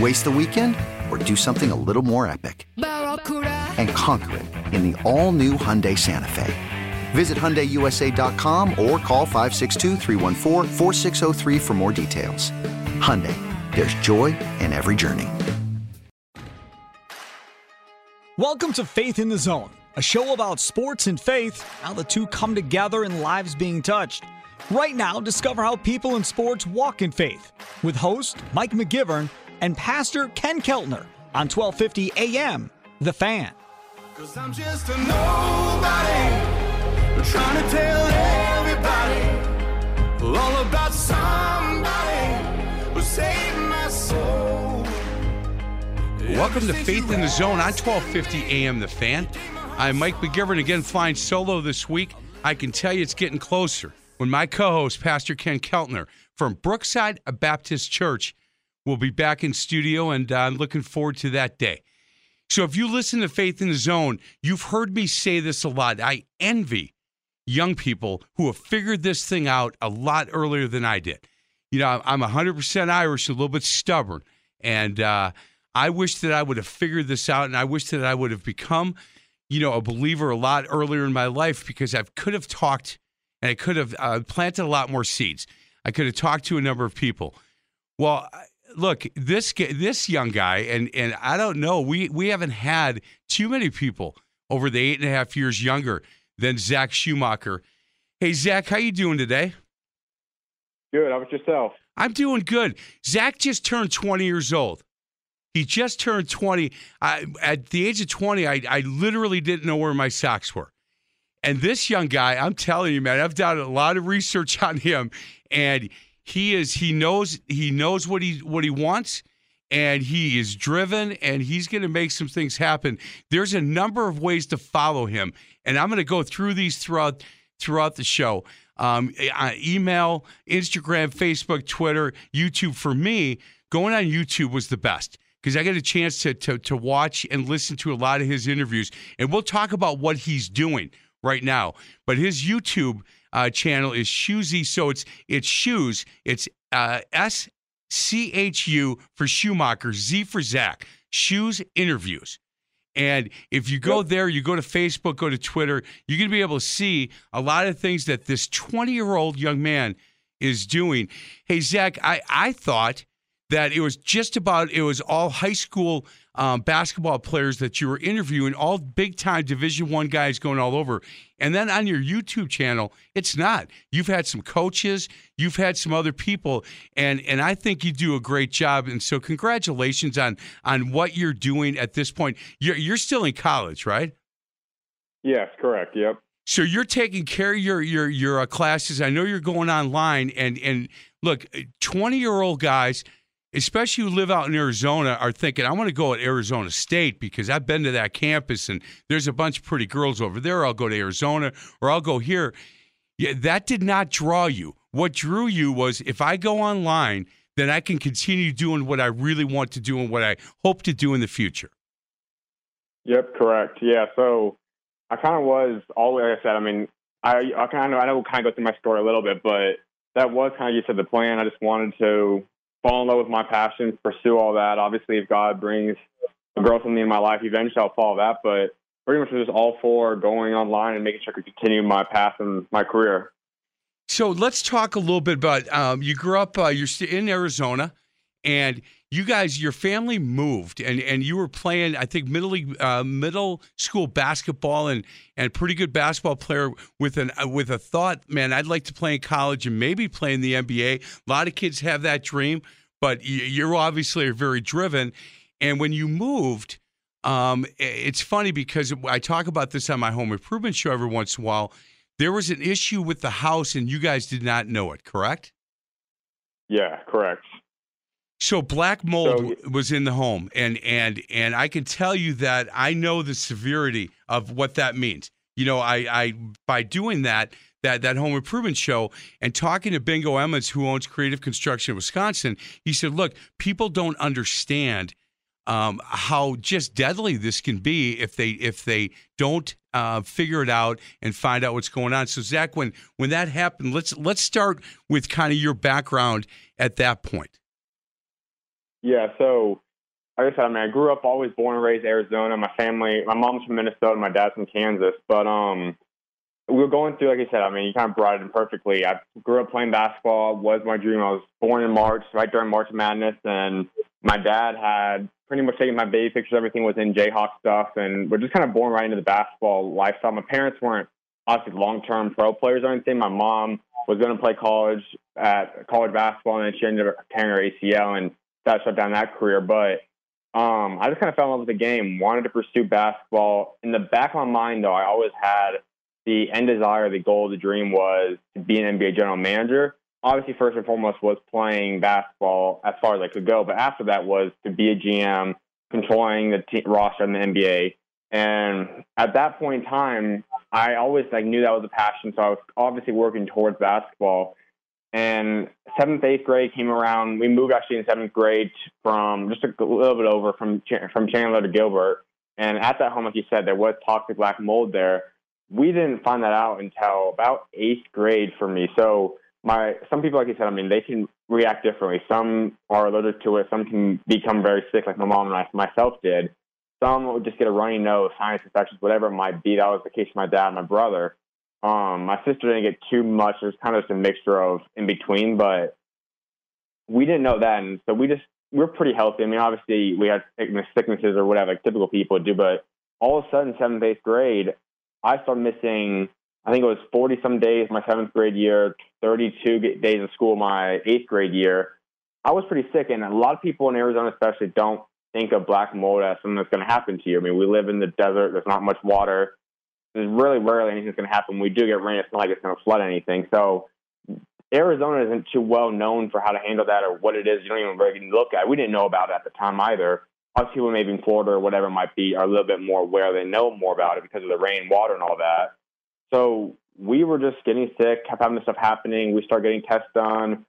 Waste the weekend or do something a little more epic? And conquer it in the all new Hyundai Santa Fe. Visit HyundaiUSA.com or call 562 for more details. Hyundai, there's joy in every journey. Welcome to Faith in the Zone, a show about sports and faith, how the two come together and lives being touched. Right now, discover how people in sports walk in faith with host Mike McGivern and Pastor Ken Keltner on 1250 AM, The Fan. Cause I'm just a nobody trying to tell everybody all about somebody who saved my soul. Welcome to Faith in the Zone on 1250 AM The Fan. I'm Mike McGivern again flying solo this week. I can tell you it's getting closer when my co-host Pastor Ken Keltner from Brookside Baptist Church will be back in studio and uh, I'm looking forward to that day. So if you listen to Faith in the Zone, you've heard me say this a lot. I envy young people who have figured this thing out a lot earlier than I did. You know, I'm 100% Irish, a little bit stubborn, and uh, I wish that I would have figured this out, and I wish that I would have become, you know, a believer a lot earlier in my life because I could have talked and I could have uh, planted a lot more seeds. I could have talked to a number of people. Well, look, this this young guy, and and I don't know, we we haven't had too many people over the eight and a half years younger than Zach Schumacher. Hey, Zach, how you doing today? Good. How about yourself? I'm doing good. Zach just turned 20 years old. He just turned 20. I, at the age of 20, I, I literally didn't know where my socks were. And this young guy, I'm telling you, man, I've done a lot of research on him, and he is he knows he knows what he what he wants and he is driven and he's going to make some things happen. There's a number of ways to follow him and i'm going to go through these throughout throughout the show. Um, email instagram facebook twitter youtube. For me going on youtube was the best because i got a chance to, to, to watch and listen to a lot of his interviews and we'll talk about what he's doing right now. But his youtube uh, channel is Shoesy. So it's it's shoes. It's uh, S C H U for Schumacher, Z for Zach. Schuz interviews. And if you go there, you go to Facebook, go to Twitter, you're going to be able to see a lot of things that this 20 year old young man is doing. Hey, Zach, I, I thought that it was just about, it was all high school um, basketball players that you were interviewing, all big time Division One guys going all over. And then on your YouTube channel, it's not. You've had some coaches, you've had some other people, and and I think you do a great job. And so, congratulations on on what you're doing at this point. You're you're still in college, right? Yes, correct. Yep. So you're taking care of your your your uh, classes. I know you're going online, and and look, twenty year old guys especially who live out in Arizona, are thinking, I want to go at Arizona State because I've been to that campus and there's a bunch of pretty girls over there. I'll go to Arizona or I'll go here. Yeah, that did not draw you. What drew you was if I go online, then I can continue doing what I really want to do and what I hope to do in the future. Yep, correct. Yeah, so I kind of was all like I said. I mean, I I kind of I know kind of go through my story a little bit, but that was kind of you said the plan. I just wanted to fall in love with my passion, pursue all that. Obviously, if God brings a girl to me in my life, eventually I'll follow that. But pretty much just all for going online and making sure I can continue my path and my career. So let's talk a little bit about um, you grew up, uh, you're in Arizona, and you guys, your family moved, and, and you were playing, I think, middle league, uh, middle school basketball, and and pretty good basketball player with an uh, with a thought, man, I'd like to play in college and maybe play in the NBA. A lot of kids have that dream, but you're obviously very driven. And when you moved, um, it's funny because I talk about this on my home improvement show every once in a while. There was an issue with the house, and you guys did not know it, correct? Yeah, correct. So black mold So- was in the home, and and and I can tell you that I know the severity of what that means. You know, I I by doing that that that home improvement show and talking to Bingo Emmons, who owns Creative Construction in Wisconsin, he said, "Look, people don't understand." Um, how just deadly this can be if they if they don't uh, figure it out and find out what's going on. So Zach, when when that happened, let's let's start with kind of your background at that point. Yeah, so like I said, I mean, I grew up always born and raised Arizona. My family, my mom's from Minnesota, my dad's from Kansas. But um, we were going through, like I said, I mean, you kind of brought it in perfectly. I grew up playing basketball. Was my dream. I was born in March, right during March Madness, and my dad had pretty much taken my baby pictures. Everything was in Jayhawk stuff, and we're just kind of born right into the basketball lifestyle. My parents weren't obviously long-term pro players or anything. My mom was going to play college at college basketball, and then she ended up tearing her ACL, and that shut down that career. But um, I just kind of fell in love with the game, wanted to pursue basketball. In the back of my mind, though, I always had the end desire, the goal, the dream was to be an NBA general manager. Obviously, first and foremost was playing basketball as far as I could go, but after that was to be a GM, controlling the roster in the NBA. And at that point in time, I always like knew that was a passion, so I was obviously working towards basketball. And seventh, eighth grade came around. We moved actually in seventh grade from just a little bit over from from Chandler to Gilbert. And at that home, like you said, there was toxic black mold there. We didn't find that out until about eighth grade for me. So my some people, like you said, I mean, they can react differently. Some are allergic to it. Some can become very sick, like my mom and I myself did. Some would just get a runny nose, sinus infections, whatever it might be. That was the case for my dad and my brother. Um, my sister didn't get too much. It was kind of just a mixture of in between, but we didn't know that, and so we just we're pretty healthy. I mean, obviously we had sicknesses or whatever, like typical people do, but all of a sudden, seventh, eighth grade, I started missing. I think it was forty some days my seventh grade year, thirty two days of school my eighth grade year. I was pretty sick, and a lot of people in Arizona, especially, don't think of black mold as something that's going to happen to you. I mean, we live in the desert. There's not much water. There's really rarely anything's going to happen. We do get rain. It's not like it's going to flood anything. So Arizona isn't too well known for how to handle that or what it is. You don't even really look at. We didn't know about it at the time either. Us people maybe in Florida or whatever it might be are a little bit more aware. They know more about it because of the rain, water, and all that. So we were just getting sick, kept having this stuff happening. We started getting tests done,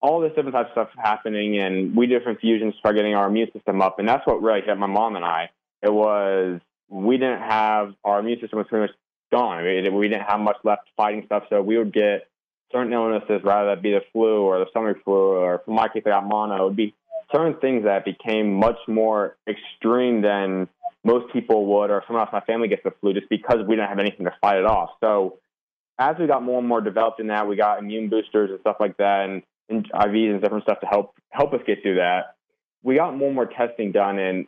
all this different types of stuff happening, and we did different fusions, started getting our immune system up, and that's what really hit my mom and I. It was we didn't have our immune system was pretty much gone. Mean, we didn't have much left fighting stuff, so we would get certain illnesses, rather that be the flu or the stomach flu, or for my case, I got mono. It would be certain things that became much more extreme than most people would, or someone else in my family gets the flu, just because we didn't have anything to fight it off. So as we got more and more developed in that, we got immune boosters and stuff like that, and, and IVs and different stuff to help help us get through that. We got more and more testing done, and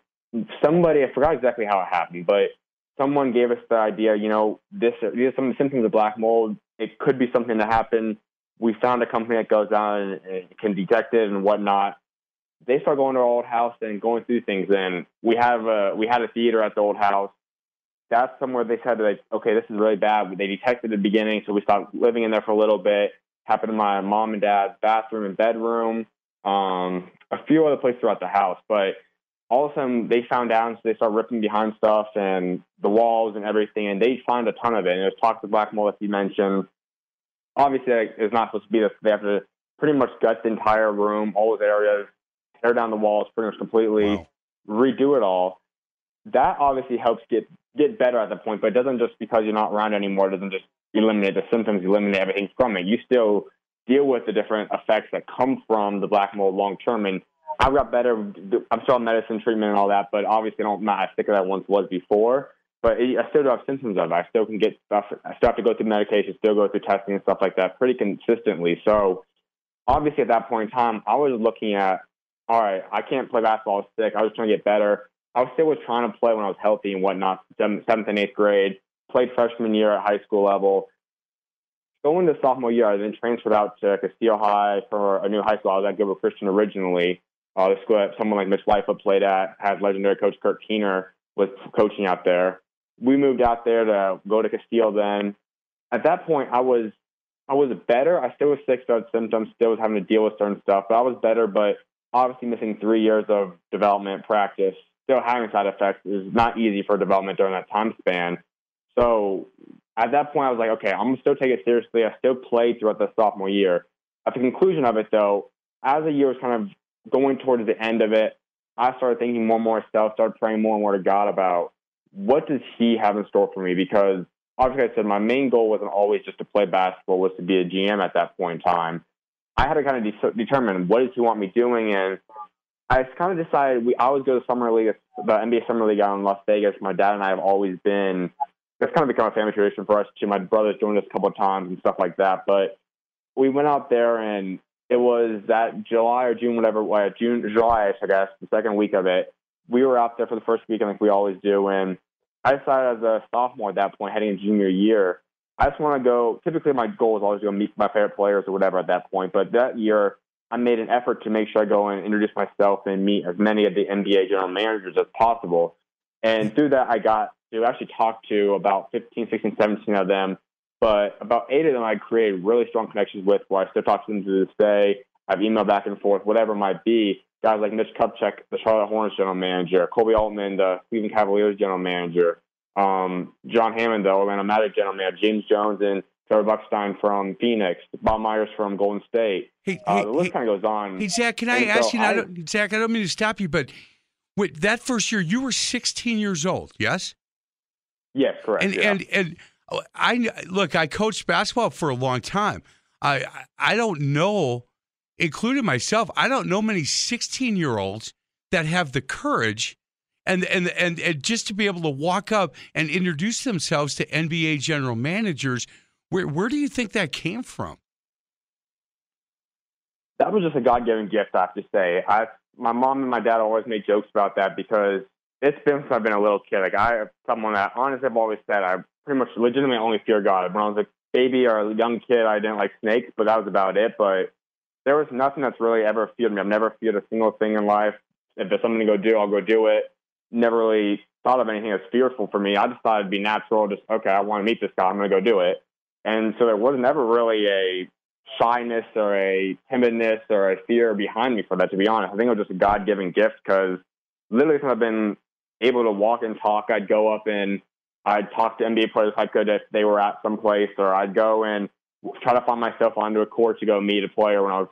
somebody I forgot exactly how it happened, but someone gave us the idea. You know, this these are some of the symptoms of black mold. It could be something that happened. We found a company that goes out and, can detect it and whatnot. They start going to our old house and going through things. And we have a we had a theater at the old house. That's somewhere they said like, okay, this is really bad. They detected the beginning, so we stopped living in there for a little bit. Happened in my mom and dad's bathroom and bedroom, um, a few other places throughout the house. But all of a sudden, they found out, and so they start ripping behind stuff and the walls and everything, and they found a ton of it. And it was toxic black mold, like you mentioned. Obviously, it's not supposed to be this. They have to pretty much gut the entire room, all those areas, tear down the walls pretty much completely, Wow. redo it all. That obviously helps get get better at that point, but it doesn't just because you're not around anymore. It doesn't just eliminate the symptoms, eliminate everything from it. You still deal with the different effects that come from the black mold long term. And I've got better. I'm still on medicine treatment and all that, but obviously I don't not as sick as I once was before. But I still do have symptoms of it. I still can get stuff. I still have to go through medication, still go through testing and stuff like that pretty consistently. So obviously at that point in time, I was looking at, all right, I can't play basketball. Sick. I was trying to get better. I was still was trying to play when I was healthy and whatnot. Seventh and eighth grade, played freshman year at high school level. Going to sophomore year, I then transferred out to Casteel High for a new high school. I was at Gilbert Christian originally. Uh, the school that someone like Mitch Lightfoot played at had legendary coach Kurt Keener was coaching out there. We moved out there to go to Casteel then. At that point, I was I was better. I still was sick, still had symptoms, still was having to deal with certain stuff, but I was better. But obviously, missing three years of development practice, still having side effects is not easy for development during that time span. So at that point, I was like, okay, I'm gonna still take it seriously. I still played throughout the sophomore year. At the conclusion of it, though, as the year was kind of going towards the end of it, I started thinking more and more stuff, started praying more and more to God about what does He have in store for me? Because obviously, I said my main goal wasn't always just to play basketball, was to be a GM at that point in time. I had to kind of de- determine what does He want me doing, and I kind of decided we always go to summer league, the NBA summer league out in Las Vegas. My dad and I have always been. It's kind of become a family tradition for us too. My brother's joined us a couple of times and stuff like that, but we went out there and it was that July or June, whatever, June, July, I guess, the second week of it. We were out there for the first weekend like we always do. And I decided as a sophomore at that point, heading into junior year, I just want to go. Typically, my goal is always to go meet my favorite players or whatever at that point. But that year, I made an effort to make sure I go and introduce myself and meet as many of the NBA general managers as possible. And through that, I got to actually talk to about 15, 16, 17 of them but about eight of them I created really strong connections with where I still talk to them to this day. I've emailed back and forth, whatever it might be. Guys like Mitch Kupchak, the Charlotte Hornets general manager, Koby Altman, the Cleveland Cavaliers general manager, um, John Hammond, the Orlando Magic general manager, James Jones and Trevor Bukstein from Phoenix, Bob Myers from Golden State. Hey, uh, hey, the list hey, kind of goes on. Hey, Zach, can I And ask so you? I I- don't, Zach, I don't mean to stop you, but wait, that first year you were 16 years old, yes? Yes, correct. and yeah. and and Oh, I look. I coached basketball for a long time. I I- don't know, including myself. I don't know many sixteen year olds that have the courage. And, and and and just to be able to walk up and introduce themselves to NBA general managers, where where do you think that came from? that was just a God given gift, I have to say. I my mom and my dad always made jokes about that because it's been since I've been a little kid. Like I someone that honestly I've always said I pretty much legitimately only fear God. When I was a baby or a young kid I didn't like snakes, but that was about it. But there was nothing that's really ever feared me. I've never feared a single thing in life. If there's something to go do, I'll go do it. Never really thought of anything that's fearful for me. I just thought it'd be natural, just okay, I want to meet this guy, I'm gonna go do it. And so there was never really a shyness or a timidness or a fear behind me for that, to be honest. I think it was just a God given gift because literally since I've been able to walk and talk, I'd go up and I'd talk to NBA players I could if they were at some place, or I'd go and try to find myself onto a court to go meet a player when I was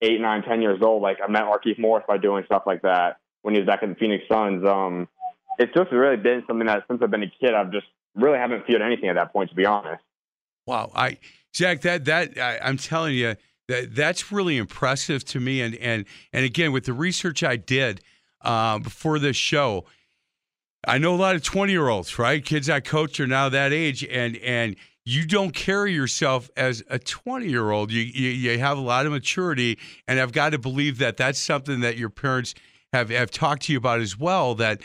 eight, nine, ten years old. Like I met Markieff Morris by doing stuff like that when he was back in the Phoenix Suns. Um, it's just really been something that since I've been a kid, I've just really haven't feared anything at that point, to be honest. Wow, I Jack, that that I, I'm telling you that that's really impressive to me. And and and again, with the research I did uh, before this show, I know a lot of 20 year olds, right? Kids I coach are now that age, and and you don't carry yourself as a 20 year old. You, you you have a lot of maturity, and I've got to believe that that's something that your parents have have talked to you about as well. That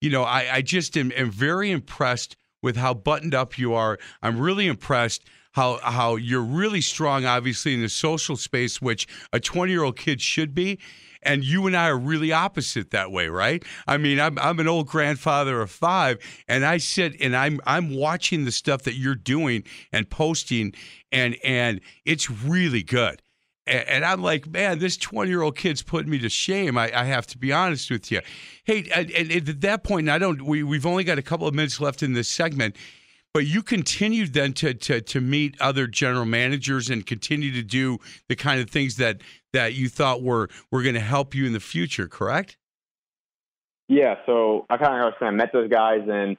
you know, I, I just am, am very impressed with how buttoned up you are. I'm really impressed how how you're really strong, obviously in the social space, which a 20 year old kid should be. And you and I are really opposite that way, right? I mean, I'm I'm an old grandfather of five, and I sit and I'm I'm watching the stuff that you're doing and posting, and and it's really good. A- And I'm like, man, this 20 year old kid's putting me to shame. I, I have to be honest with you. Hey, and, and at that point, I don't. We we've only got a couple of minutes left in this segment, but you continued then to to to meet other general managers and continue to do the kind of things that that you thought were were going to help you in the future. Correct? Yeah, so I kind of understand. I met those guys, and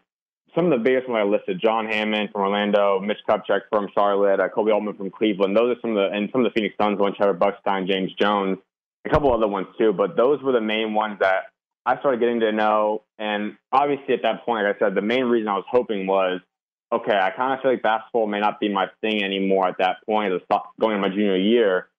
some of the biggest ones I listed: John Hammond from Orlando, Mitch Kupchak from Charlotte, uh, Koby Altman from Cleveland. Those are some of the and some of the Phoenix Suns ones: Trevor Bukstein, James Jones, a couple other ones too. But those were the main ones that I started getting to know. And obviously, at that point, like I said, the main reason I was hoping was, okay, I kind of feel like basketball may not be my thing anymore at that point, going in my junior year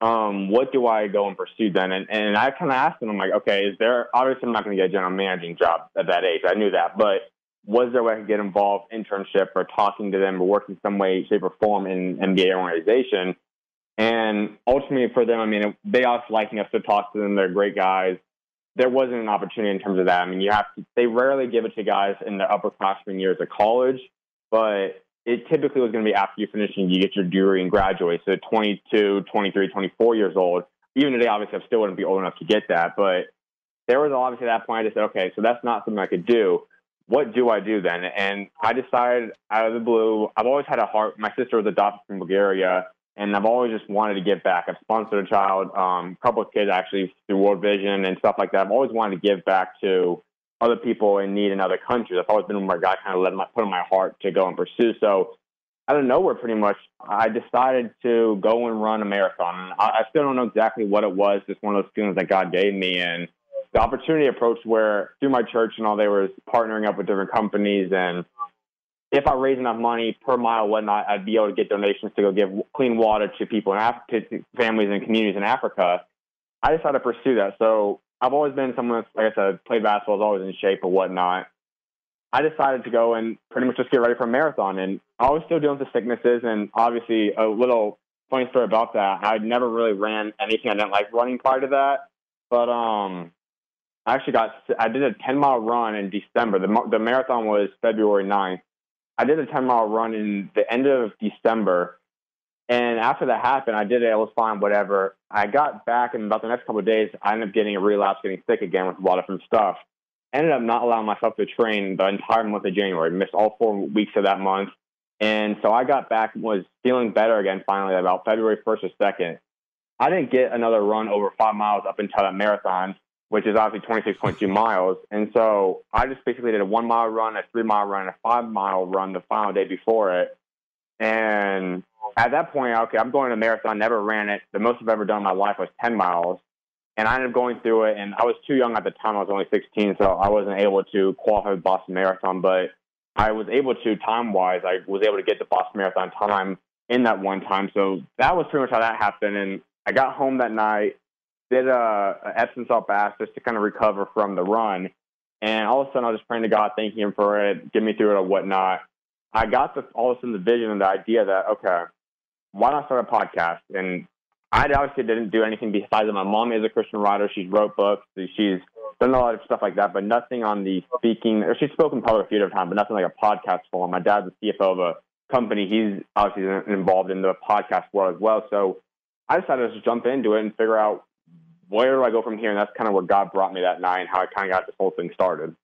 um, what do I go and pursue then? And, and I kind of asked them, I'm like, okay, is there, obviously I'm not going to get a general managing job at that age. I knew that, but was there a way I could get involved, internship or talking to them or working some way, shape or form in NBA organization? And ultimately for them, I mean, they also liking us to talk to them. They're great guys. There wasn't an opportunity in terms of that. I mean, you have to, they rarely give it to guys in the upperclassmen years of college, but it typically was going to be after you finish and you get your degree and graduate. So 22, 23, 24 years old. Even today, obviously, I still wouldn't be old enough to get that. But there was obviously at that point I just said, okay, so that's not something I could do. What do I do then? And I decided out of the blue, I've always had a heart. My sister was adopted from Bulgaria, and I've always just wanted to give back. I've sponsored a child, um, a couple of kids actually through World Vision and stuff like that. I've always wanted to give back to other people in need in other countries. That's always been where God kind of led my put in my heart to go and pursue. So out of nowhere, pretty much, I decided to go and run a marathon. I, I still don't know exactly what it was. Just one of those feelings that God gave me, and the opportunity approached where through my church and all, they were partnering up with different companies, and if I raise enough money per mile, whatnot, I'd be able to get donations to go give clean water to people in Africa, to families and communities in Africa. I decided to pursue that. So I've always been someone that's, like I said, played basketball, is always in shape or whatnot. I decided to go and pretty much just get ready for a marathon. And I was still dealing with the sicknesses. And obviously, a little funny story about that. I never really ran anything I didn't like running prior to that. But um, I actually got, I did a 10 mile run in December. The, the marathon was February 9th. I did a 10 mile run in the end of December. And after that happened, I did it. It was fine, whatever. I got back, and about the next couple of days, I ended up getting a relapse, getting sick again with a lot of different stuff. Ended up not allowing myself to train the entire month of January. Missed all four weeks of that month, and so I got back, was feeling better again finally about February first or second. I didn't get another run over five miles up until that marathon, which is obviously 26.2 miles. And so I just basically did a one mile run, a three mile run, a five mile run the final day before it. And at that point, okay, I'm going to a marathon, never ran it. The most I've ever done in my life was 10 miles. And I ended up going through it, and I was too young at the time. I was only 16, so I wasn't able to qualify for the Boston Marathon. But I was able to, time wise, I was able to get the Boston Marathon time in that one time. So that was pretty much how that happened. And I got home that night, did a, a Epsom salt bath just to kind of recover from the run. And all of a sudden, I was just praying to God, thanking Him for it, get me through it or whatnot. I got the, all of a sudden the vision and the idea that, okay, why not start a podcast? And I obviously didn't do anything besides that. My mom is a Christian writer. She's wrote books. She's done a lot of stuff like that, but nothing on the speaking, or she's spoken public a few different times, but nothing like a podcast form. My dad's the CFO of a company. He's obviously involved in the podcast world as well. So I decided to just jump into it and figure out where do I go from here. And that's kind of where God brought me that night and how I kind of got this whole thing started.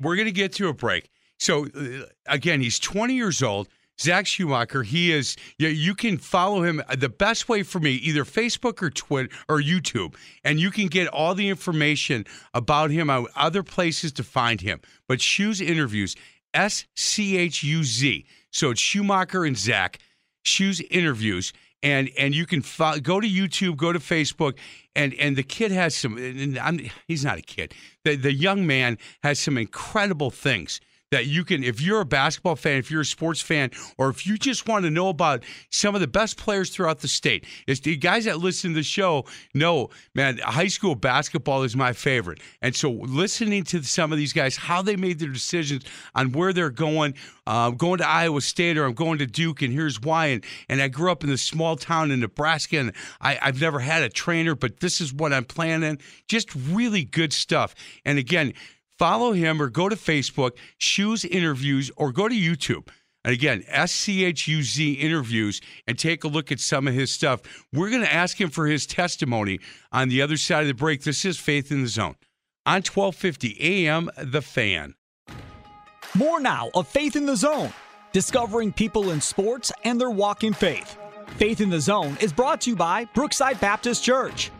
We're going to get to a break. So, uh, again, he's 20 years old. Zach Schumacher, he is. You, you can follow him. Uh, the best way for me, either Facebook or Twitter or YouTube, and you can get all the information about him other places to find him. But Schuz interviews, S C H U Z. So it's Schumacher and Zach. Schuz interviews, and and you can fo- go to YouTube, go to Facebook, and and the kid has some. He's not a kid. The the young man has some incredible things that you can, if you're a basketball fan, if you're a sports fan, or if you just want to know about some of the best players throughout the state, is the guys that listen to the show know, man, high school basketball is my favorite. And so listening to some of these guys, how they made their decisions on where they're going, uh, going to Iowa State or I'm going to Duke, and here's why. And, and I grew up in this small town in Nebraska, and I, I've never had a trainer, but this is what I'm planning. Just really good stuff. And again, follow him or go to Facebook, Schuz Interviews, or go to YouTube. And again, S C H U Z interviews and take a look at some of his stuff. We're going to ask him for his testimony on the other side of the break. This is Faith in the Zone on 1250 AM The Fan. More now of Faith in the Zone, discovering people in sports and their walk in faith. Faith in the Zone is brought to you by Brookside Baptist Church.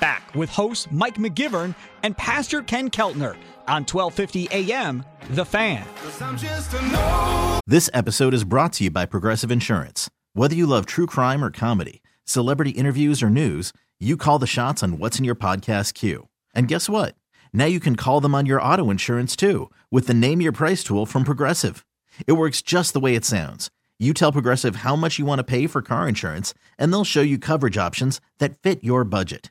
Back with host Mike McGivern and Pastor Ken Keltner on 1250 AM The Fan. This episode is brought to you by Progressive Insurance. Whether you love true crime or comedy, celebrity interviews or news, you call the shots on what's in your podcast queue. And guess what? Now you can call them on your auto insurance too with the Name Your Price tool from Progressive. It works just the way it sounds. You tell Progressive how much you want to pay for car insurance, and they'll show you coverage options that fit your budget.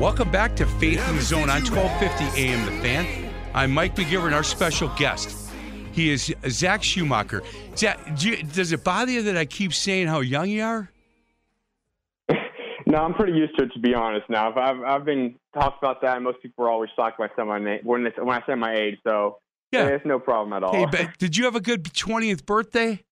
Welcome back to Faith in the Zone on 1250 AM The Fan. I'm Mike McGivern, our special guest. He is Zach Schumacher. Zach, do you, does it bother you that I keep saying how young you are? No, I'm pretty used to it to be honest. Now, I've I've been talked about that, and most people are always shocked when I say my name when when I say my age. So Yeah. it's no problem at all. Hey, but did you have a good 20th birthday?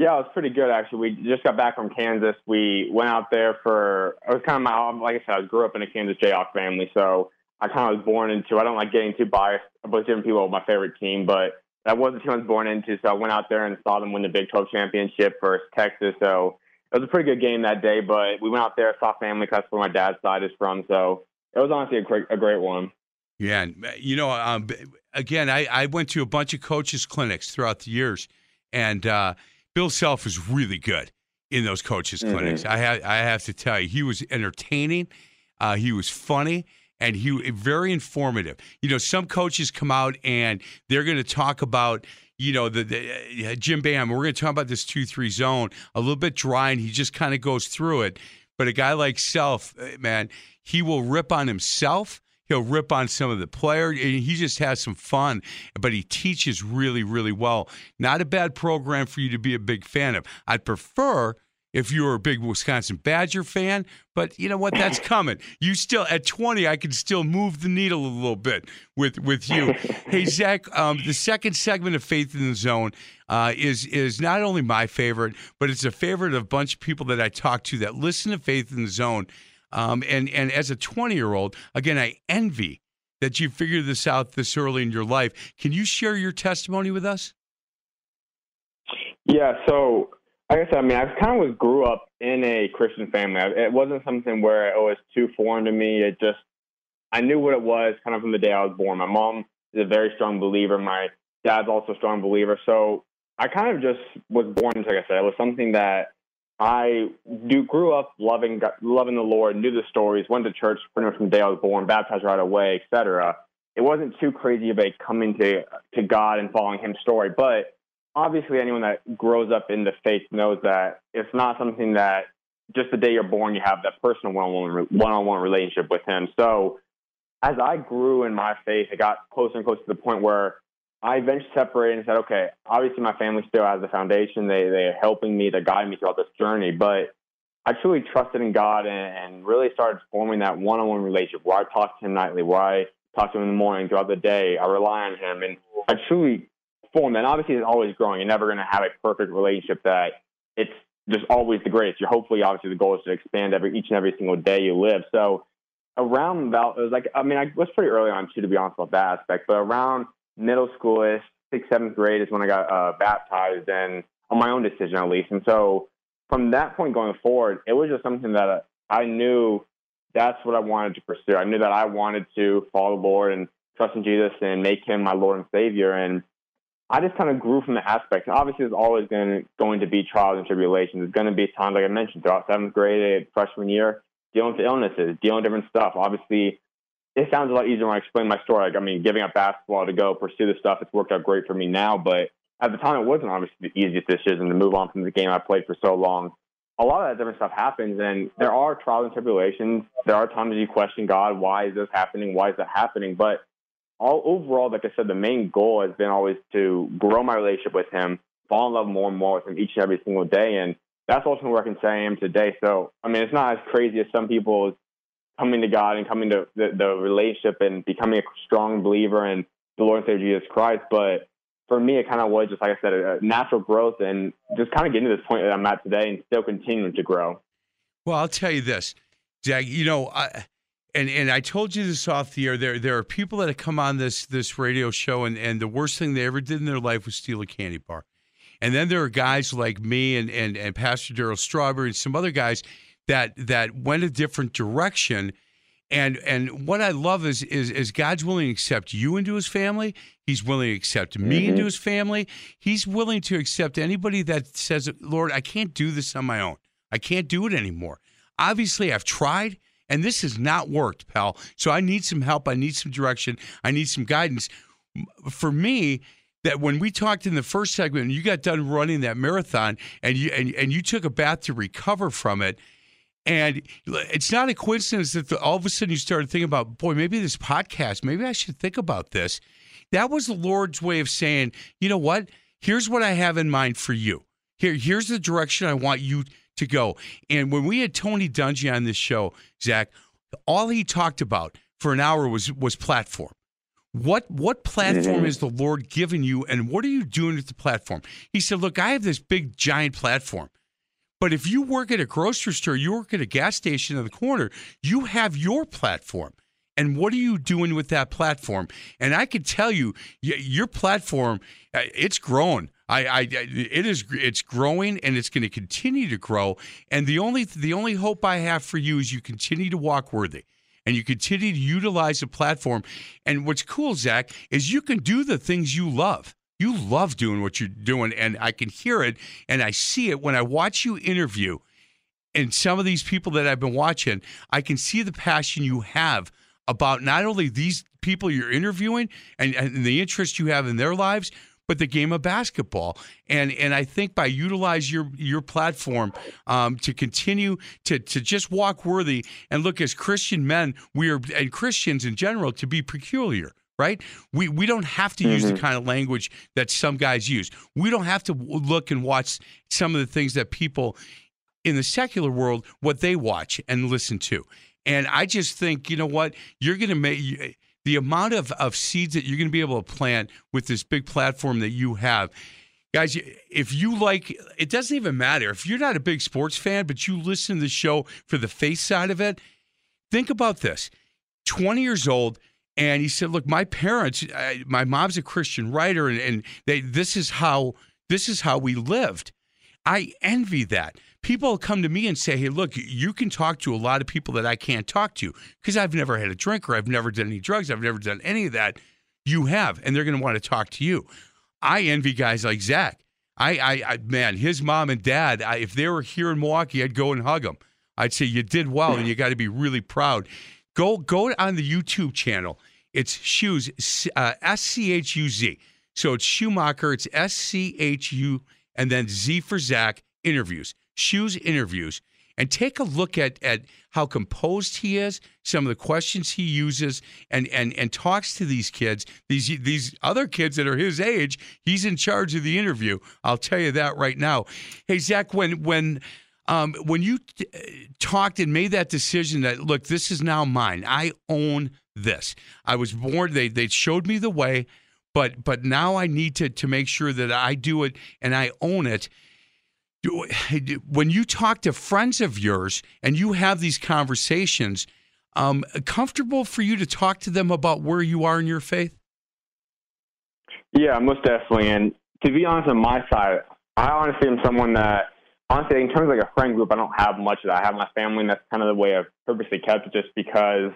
Yeah, it was pretty good actually. We just got back from Kansas. We went out there for it was kind of my like I said, I grew up in a Kansas Jayhawk family, so I kind of was born into. I don't like getting too biased about different people with my favorite team, but that was the team I was born into. So I went out there and saw them win the Big 12 championship versus Texas. So it was a pretty good game that day. But we went out there, saw family. That's where my dad's side is from. So it was honestly a great, a great one. Yeah, uh, you know, um, again, I, I went to a bunch of coaches' clinics throughout the years, and uh, Bill Self was really good in those coaches' Mhm. clinics. I have I have to tell you, he was entertaining, uh, he was funny, and he very informative. You know, some coaches come out and they're going to talk about. You know the, the uh, Jim Boeheim. We're going to talk about this two three zone a little bit dry, and he just kind of goes through it. But a guy like Self, uh, man, he will rip on himself. He'll rip on some of the players, and he just has some fun. But he teaches really, really well. Not a bad program for you to be a big fan of. I'd prefer if you were a big Wisconsin Badger fan, but you know what? That's coming. You still at 20, I can still move the needle a little bit with with you. hey Zach, um, the second segment of Faith in the Zone uh, is is not only my favorite, but it's a favorite of a bunch of people that I talk to that listen to Faith in the Zone. Um, and and as a 20 year old, again, I envy that you figured this out this early in your life. Can you share your testimony with us? Yeah, so like I said, I mean, I kind of was grew up in a Christian family. It wasn't something where it was too foreign to me. It just I knew what it was kind of from the day I was born. My mom is a very strong believer. My dad's also a strong believer. So I kind of just was born like I said, it was something that I do grew up loving loving the Lord, knew the stories, went to church pretty much from the day I was born, baptized right away, etc. It wasn't too crazy of a coming to to God and following Him story, but obviously anyone that grows up in the faith knows that it's not something that just the day you're born you have that personal one-on-one one-on-one relationship with Him. So as I grew in my faith, it got closer and closer to the point where I eventually separated and said, okay, obviously my family still has the foundation. They they're helping me, they're guiding me throughout this journey. But I truly trusted in God and, and really started forming that one on one relationship where I talk to him nightly, where I talk to him in the morning, throughout the day. I rely on him and I truly formed that. And obviously it's always growing. You're never gonna have a perfect relationship that it's just always the greatest. You're hopefully obviously the goal is to expand every each and every single day you live. So around about it was like I mean I was pretty early on too to be honest about that aspect, but around middle schoolish, sixth, seventh grade is when I got uh, baptized, and on my own decision at least. And so from that point going forward, it was just something that I knew that's what I wanted to pursue. I knew that I wanted to follow the Lord and trust in Jesus and make Him my Lord and Savior. And I just kind of grew from the aspect. Obviously, there's always going to, going to be trials and tribulations. There's going to be times, like I mentioned, throughout seventh grade, freshman year, dealing with illnesses, dealing with different stuff. Obviously, it sounds a lot easier when I explain my story. Like, I mean, giving up basketball to go pursue this stuff, it's worked out great for me now. But at the time, it wasn't obviously the easiest decision to move on from the game I played for so long. A lot of that different stuff happens, and there are trials and tribulations. There are times you question God, why is this happening? Why is that happening? But all overall, like I said, the main goal has been always to grow my relationship with Him, fall in love more and more with Him each and every single day, and that's ultimately where I can say I am today. So, I mean, it's not as crazy as some people coming to God and coming to the, the relationship and becoming a strong believer in the Lord and Savior Jesus Christ, but for me, it kind of was just like I said, a natural growth and just kind of getting to this point that I'm at today and still continuing to grow. Well, I'll tell you this, Jack. You know, I, and and I told you this off the air. There there are people that have come on this this radio show, and and the worst thing they ever did in their life was steal a candy bar. And then there are guys like me and and and Pastor Darryl Strawberry and some other guys that that went a different direction and and what I love is is is God's willing to accept you into His family. He's willing to accept me mm-hmm. into His family. He's willing to accept anybody that says, "Lord, I can't do this on my own. I can't do it anymore." Obviously, I've tried, and this has not worked, pal. So I need some help. I need some direction. I need some guidance. For me, that when we talked in the first segment, and you got done running that marathon, and you and, and you took a bath to recover from it and it's not a coincidence that the, all of a sudden you started thinking about, boy, maybe this podcast, maybe I should think about this. That was the Lord's way of saying, you know what? Here's what I have in mind for you. Here, here's the direction I want you to go. And when we had Tony Dungy on this show, Zach, all he talked about for an hour was was platform. What what platform mm-hmm. is the Lord giving you, and what are you doing with the platform? He said, "Look, I have this big giant platform. But if you work at a grocery store, you work at a gas station in the corner, you have your platform. And what are you doing with that platform? And I can tell you, your platform, uh, it's growing. I, I, it is, it's growing, and it's going to continue to grow. And the only, the only hope I have for you is you continue to walk worthy, and you continue to utilize the platform. And what's cool, Zach, is you can do the things you love. You love doing what you're doing, and I can hear it and I see it when I watch you interview. And some of these people that I've been watching, I can see the passion you have about not only these people you're interviewing and, and the interest you have in their lives, but the game of basketball. And and I think by utilize your your platform um, to continue to to just walk worthy and look as Christian men, we are and Christians in general to be peculiar right? We we don't have to use mm-hmm. the kind of language that some guys use. We don't have to look and watch some of the things that people in the secular world what they watch and listen to. And I just think, you know what, you're going to make the amount of, of seeds that you're going to be able to plant with this big platform that you have. Guys, if you like, it doesn't even matter. If you're not a big sports fan, but you listen to the show for the face side of it, think about this 20 years old, and he said, "Look, my parents, I, my mom's a Christian writer, and, and they, this is how this is how we lived. I envy that. People come to me and say, "Hey, look, you can talk to a lot of people that I can't talk to because I've never had a drink or I've never done any drugs, I've never done any of that. You have, and they're going to want to talk to you. I envy guys like Zach. I, I, I man, his mom and dad, I, if they were here in Milwaukee, I'd go and hug them. I'd say you did well, and you got to be really proud." Go go on the YouTube channel. It's Schuz uh, S C H U Z. So it's Schumacher. It's S C H U and then Z for Zach interviews. Schuz interviews. And take a look at, at how composed he is, some of the questions he uses, and, and, and talks to these kids, these these other kids that are his age. He's in charge of the interview. I'll tell you that right now. Hey Zach, when when um, when you t- talked and made that decision that look, this is now mine. I own this. I was born. They they showed me the way, but but now I need to to make sure that I do it and I own it. When you talk to friends of yours and you have these conversations, um, comfortable for you to talk to them about where you are in your faith? Yeah, most definitely. And to be honest, on my side, I honestly am someone that honestly, in terms of like a friend group, I don't have much of that. I have my family, and that's kind of the way I've purposely kept it, just because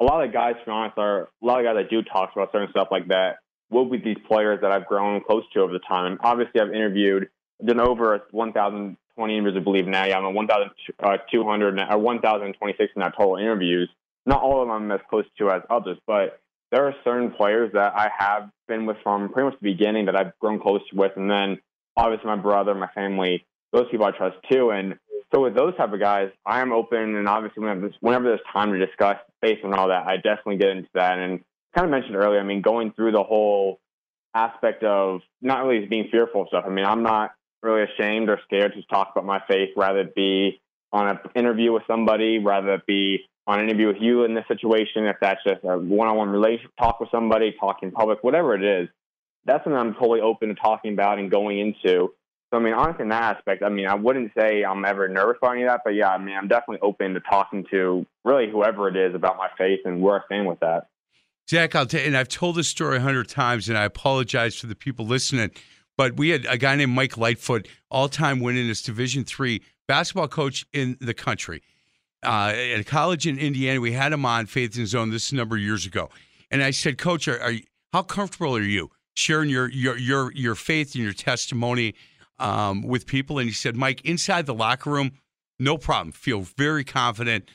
a lot of guys, to be honest, are a lot of guys that do talk about certain stuff like that will be these players that I've grown close to over the time. And Obviously, I've interviewed, done over 1,020 interviews, I believe now. Yeah, I'm at 1,200 uh, or 1,026 in that total interviews. Not all of them I'm as close to as others, but there are certain players that I have been with from pretty much the beginning that I've grown close with, and then obviously my brother, my family, those people I trust too. And so with those type of guys, I am open, and obviously whenever, whenever there's time to discuss faith and all that, I definitely get into that. And kind of mentioned earlier, I mean, going through the whole aspect of not really being fearful of stuff. I mean, I'm not really ashamed or scared to talk about my faith, rather it be on an interview with somebody, rather it be on an interview with you in this situation, if that's just a one-on-one relationship talk with somebody, talk in public, whatever it is, that's something I'm totally open to talking about and going into. So I mean, honestly, in that aspect, I mean, I wouldn't say I'm ever nervous about any of that, but yeah, I mean, I'm definitely open to talking to really whoever it is about my faith and where I stand with that. Zach, I'll tell you, and I've told this story a hundred times, and I apologize to the people listening. But we had a guy named Mike Lightfoot, all-time winningest Division three basketball coach in the country uh, at a college in Indiana. We had him on Faith in Zone. This number of years ago, and I said, Coach, are, are you, how comfortable are you sharing your your your your faith and your testimony um, with people? And he said, Mike, inside the locker room, no problem. Feel very confident.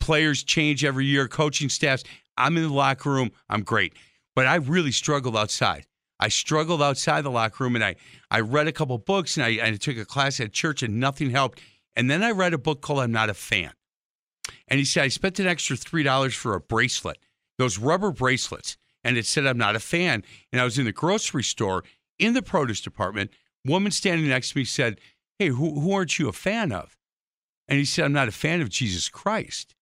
Players change every year, coaching staffs. I'm in the locker room. I'm great, but I really struggled outside. I struggled outside the locker room, and I I read a couple books, and I, I took a class at church, and nothing helped. And then I read a book called "I'm Not a Fan." And he said, I spent an extra $3 for a bracelet, those rubber bracelets. And it said, I'm not a fan. And I was in the grocery store in the produce department. Woman standing next to me said, Hey, who, who aren't you a fan of? And he said, I'm not a fan of Jesus Christ.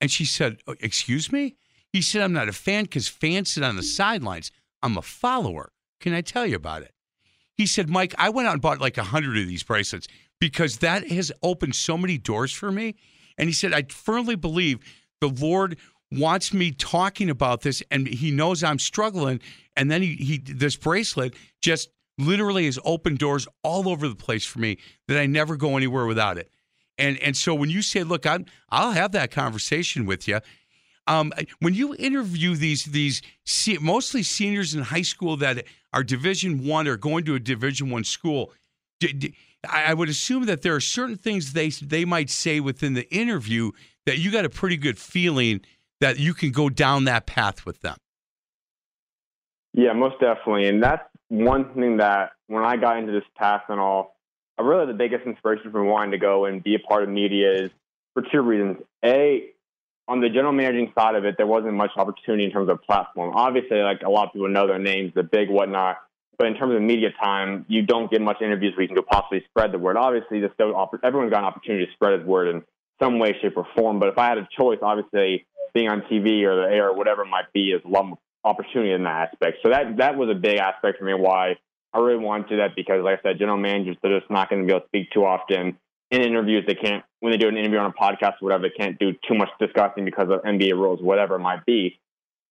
And she said, oh, Excuse me? He said, I'm not a fan because fans sit on the sidelines. I'm a follower. Can I tell you about it? He said, Mike, I went out and bought like a hundred of these bracelets because that has opened so many doors for me. And he said, I firmly believe the Lord wants me talking about this and he knows I'm struggling. And then he, he this bracelet just literally has opened doors all over the place for me that I never go anywhere without it. And and so when you say, look, I'm I'll have that conversation with you. Um, when you interview these these mostly seniors in high school that are Division One or going to a Division One school, I would assume that there are certain things they they might say within the interview that you got a pretty good feeling that you can go down that path with them. Yeah, most definitely, and that's one thing that when I got into this path and all, really the biggest inspiration for wanting to go and be a part of media is for two reasons. A, on the general managing side of it, there wasn't much opportunity in terms of platform. Obviously, like a lot of people know their names, the big whatnot. But in terms of media time, you don't get much interviews where you can possibly spread the word. Obviously, this everyone's got an opportunity to spread his word in some way, shape, or form. But if I had a choice, obviously being on TV or the air or whatever it might be is a lot more opportunity in that aspect. So that that was a big aspect for me why I really wanted to do that because, like I said, general managers they're just not going to be able to speak too often in interviews. They can't when they do an interview on a podcast or whatever. They can't do too much discussing because of NBA rules, whatever it might be.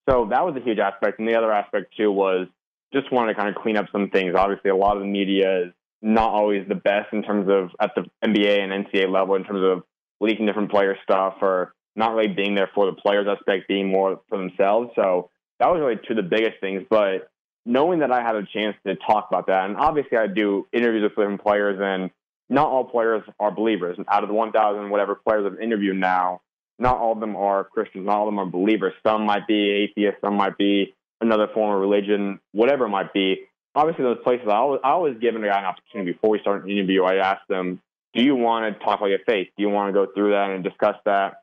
So that was a huge aspect, and the other aspect too was just wanted to kind of clean up some things. Obviously, a lot of the media is not always the best in terms of at the NBA and NCAA level in terms of leaking different player stuff or not really being there for the players aspect, being more for themselves. So that was really two of the biggest things. But knowing that I had a chance to talk about that, and obviously I do interviews with different players, and not all players are believers. And Out of the 1,000 whatever players I've interviewed now, not all of them are Christians, not all of them are believers. Some might be atheists, some might be another form of religion, whatever it might be. Obviously, those places, I always, I always give a guy an opportunity before we start an interview. I ask them, do you want to talk about your faith? Do you want to go through that and discuss that?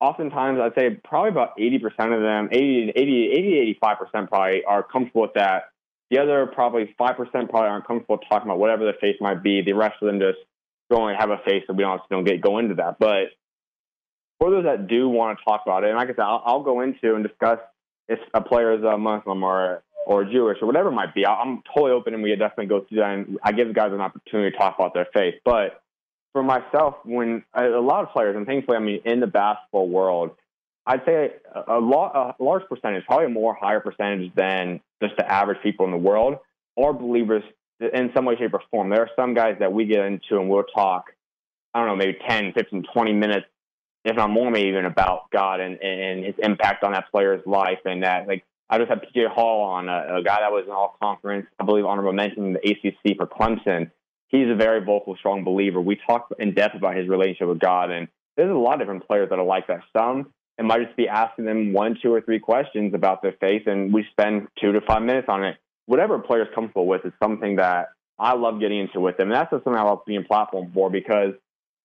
Oftentimes, I'd say probably about 80% of them, 80, 80, 80 85% probably are comfortable with that. The other probably 5% probably aren't comfortable talking about whatever their faith might be. The rest of them just go and have a faith, so we don't, don't get go into that. But for those that do want to talk about it, and like I said, I'll, I'll go into and discuss if a player is a Muslim or or Jewish or whatever it might be. I'm totally open, and we definitely go through that. And I give the guys an opportunity to talk about their faith. But for myself, when a lot of players, and thankfully, I mean, in the basketball world, I'd say a, lot, a large percentage, probably a more higher percentage than just the average people in the world, are believers in some way, shape, or form. There are some guys that we get into and we'll talk, I don't know, maybe 10, 15, 20 minutes, if not more, maybe even about God and, and his impact on that player's life. And that, like, I just had PJ Hall on, a, a guy that was an all conference, I believe, honorable mention in the ACC for Clemson. He's a very vocal, strong believer. We talk in depth about his relationship with God. And there's a lot of different players that are like that. Some, it might just be asking them one, two, or three questions about their faith, and we spend two to five minutes on it whatever player's comfortable with is something that I love getting into with them. And that's just something I love being platform for because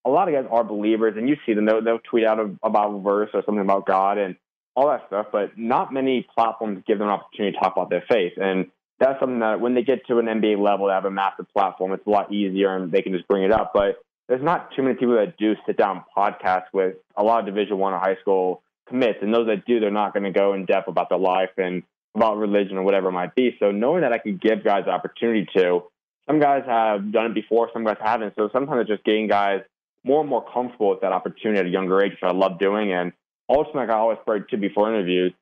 a lot of guys are believers and you see them, they'll, they'll tweet out a, about verse or something about God and all that stuff, but not many platforms give them an opportunity to talk about their faith. And that's something that when they get to an NBA level, they have a massive platform. It's a lot easier and they can just bring it up. But there's not too many people that do sit down podcasts with a lot of Division One or high school commits, and those that do, they're not going to go in depth about their life and about religion or whatever it might be. So knowing that I can give guys the opportunity to, some guys have done it before, some guys haven't. So sometimes it's just getting guys more and more comfortable with that opportunity at a younger age, which I love doing. And ultimately, like I always pray to before interviews,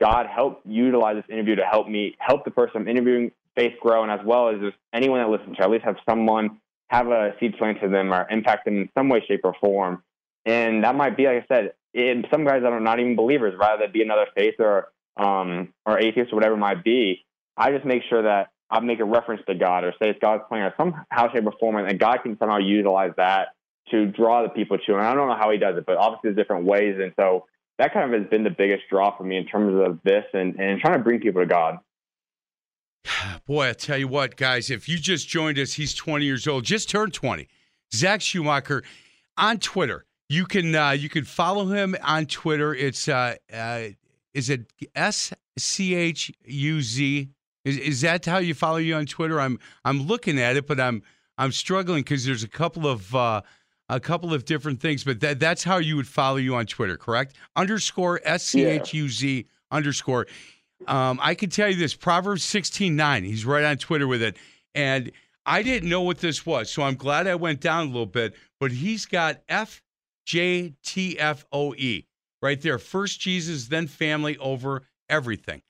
God help utilize this interview to help me help the person I'm interviewing faith grow, and as well as just anyone that listens to, at least have someone have a seed planted to them or impact them in some way, shape, or form. And that might be, like I said, in some guys that are not even believers, rather than be another faith or um, or atheist or whatever it might be, I just make sure that I make a reference to God or say it's God's plan or somehow, shape, or form, and God can somehow utilize that to draw the people to. And I don't know how He does it, but obviously there's different ways. And so that kind of has been the biggest draw for me in terms of this and, and trying to bring people to God. Boy, I tell you what, guys, if you just joined us, he's 20 years old, just turned 20. Zach Schumacher on Twitter. You can uh, you can follow him on Twitter. It's uh, uh, is it S C H U Z? Is is that how you follow you on Twitter? I'm I'm looking at it, but I'm I'm struggling because there's a couple of uh, a couple of different things, but that that's how you would follow you on Twitter, correct? Underscore S C H U Z underscore. Um, I can tell you this: Proverbs sixteen nine. He's right on Twitter with it, and I didn't know what this was, so I'm glad I went down a little bit. But he's got F J T F O E right there. First Jesus, then family over everything.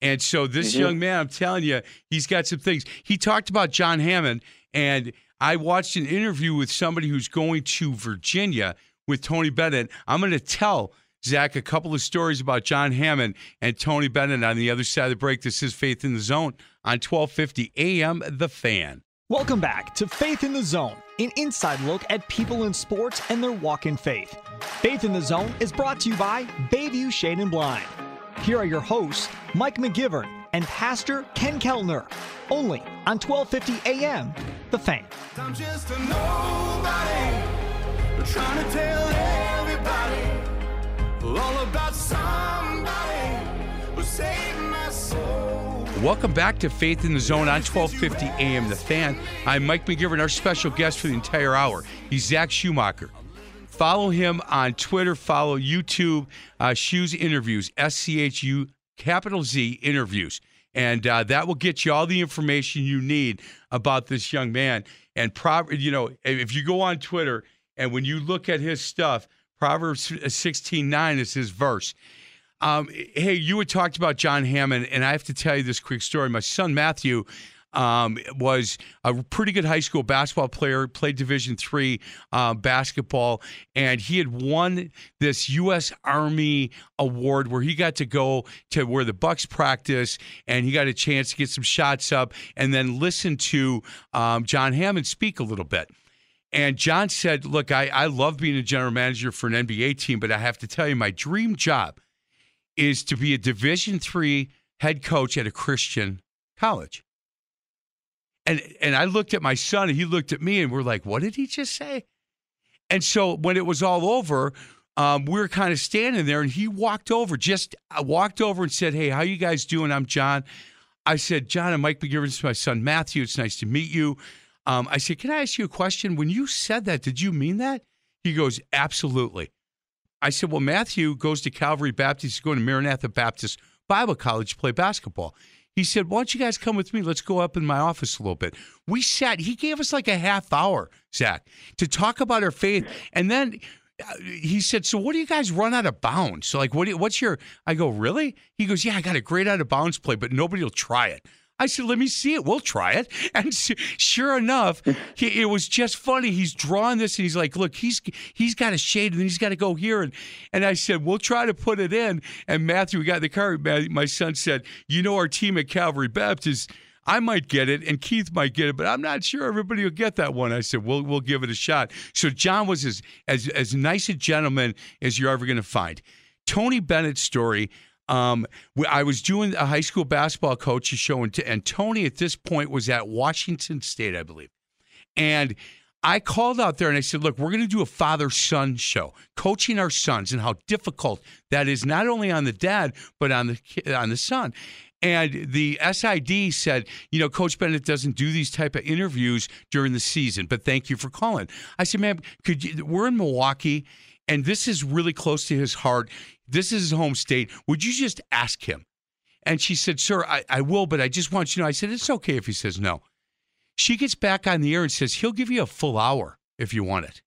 And so this mm-hmm. young man, I'm telling you, he's got some things. He talked about John Hammond, and I watched an interview with somebody who's going to Virginia with Tony Bennett. I'm going to tell Zach a couple of stories about John Hammond and Tony Bennett on the other side of the break. This is Faith in the Zone on 1250 AM The Fan. Welcome back to Faith in the Zone, an inside look at people in sports and their walk in faith. Faith in the Zone is brought to you by Bayview Shade and Blind. Here are your hosts, Mike McGivern and Pastor Ken Keltner, only on 1250 AM, The Fan. I'm just a nobody, trying to tell everybody all about somebody who saved my soul. Welcome back to Faith in the Zone on 1250 AM The Fan. I'm Mike McGivern, our special guest for the entire hour. He's Zach Schumacher. Follow him on Twitter, follow YouTube, uh, Schuz Interviews, S C H U capital Z Interviews. And uh, that will get you all the information you need about this young man. And, Pro- you know, if you go on Twitter and when you look at his stuff, Proverbs 16 9 is his verse. Um, hey, you had talked about John Hammond, and I have to tell you this quick story. My son Matthew um, was a pretty good high school basketball player, played Division three uh, basketball, and he had won this U.S. Army award where he got to go to where the Bucks practice, and he got a chance to get some shots up, and then listen to um, John Hammond speak a little bit. And John said, "Look, I, I love being a general manager for an NBA team, but I have to tell you, my dream job." is to be a Division three head coach at a Christian college. And and I looked at my son and he looked at me and we're like, what did he just say? And so when it was all over, um, we were kind of standing there and he walked over, just uh, walked over and said, Hey, how you guys doing? I'm John. I said, John, I'm Mike McGivern. my son Matthew. It's nice to meet you. Um, I said, Can I ask you a question? When you said that, did you mean that? He goes, Absolutely. I said, well, Matthew goes to Calvary Baptist, he's going to Maranatha Baptist Bible College to play basketball. He said, why don't you guys come with me? Let's go up in my office a little bit. We sat, he gave us like a half hour, Zach, to talk about our faith. And then uh, he said, "So what do you guys run out of bounds? So like, what? You, what's your?" I go, "Really?" He goes, "Yeah, I got a great out of bounds play, but nobody will try it." I said, let me see it. We'll try it. And sure enough, he, it was just funny. He's drawing this and he's like, look, he's he's got a shade and he's got to go here. And, and I said, we'll try to put it in. And Matthew, we got in the car. My son said, you know, our team at Calvary Baptist, I might get it and Keith might get it, but I'm not sure everybody will get that one. I said, we'll, we'll give it a shot. So John was as, as, as nice a gentleman as you're ever going to find. Tony Bennett's story, um, I was doing a high school basketball coach's show, and, and Tony at this point was at Washington State, I believe. And I called out there and I said, Look, we're going to do a father son show, coaching our sons and how difficult that is, not only on the dad, but on the, on the son. And the SID said, you know, Coach Bennett doesn't do these type of interviews during the season, but thank you for calling. I said, man, could you, we're in Milwaukee, and this is really close to his heart. This is his home state. Would you just ask him? And she said, Sir, I, I will, but I just want you to know. I said, It's okay if he says no. She gets back on the air and says, He'll give you a full hour if you want it.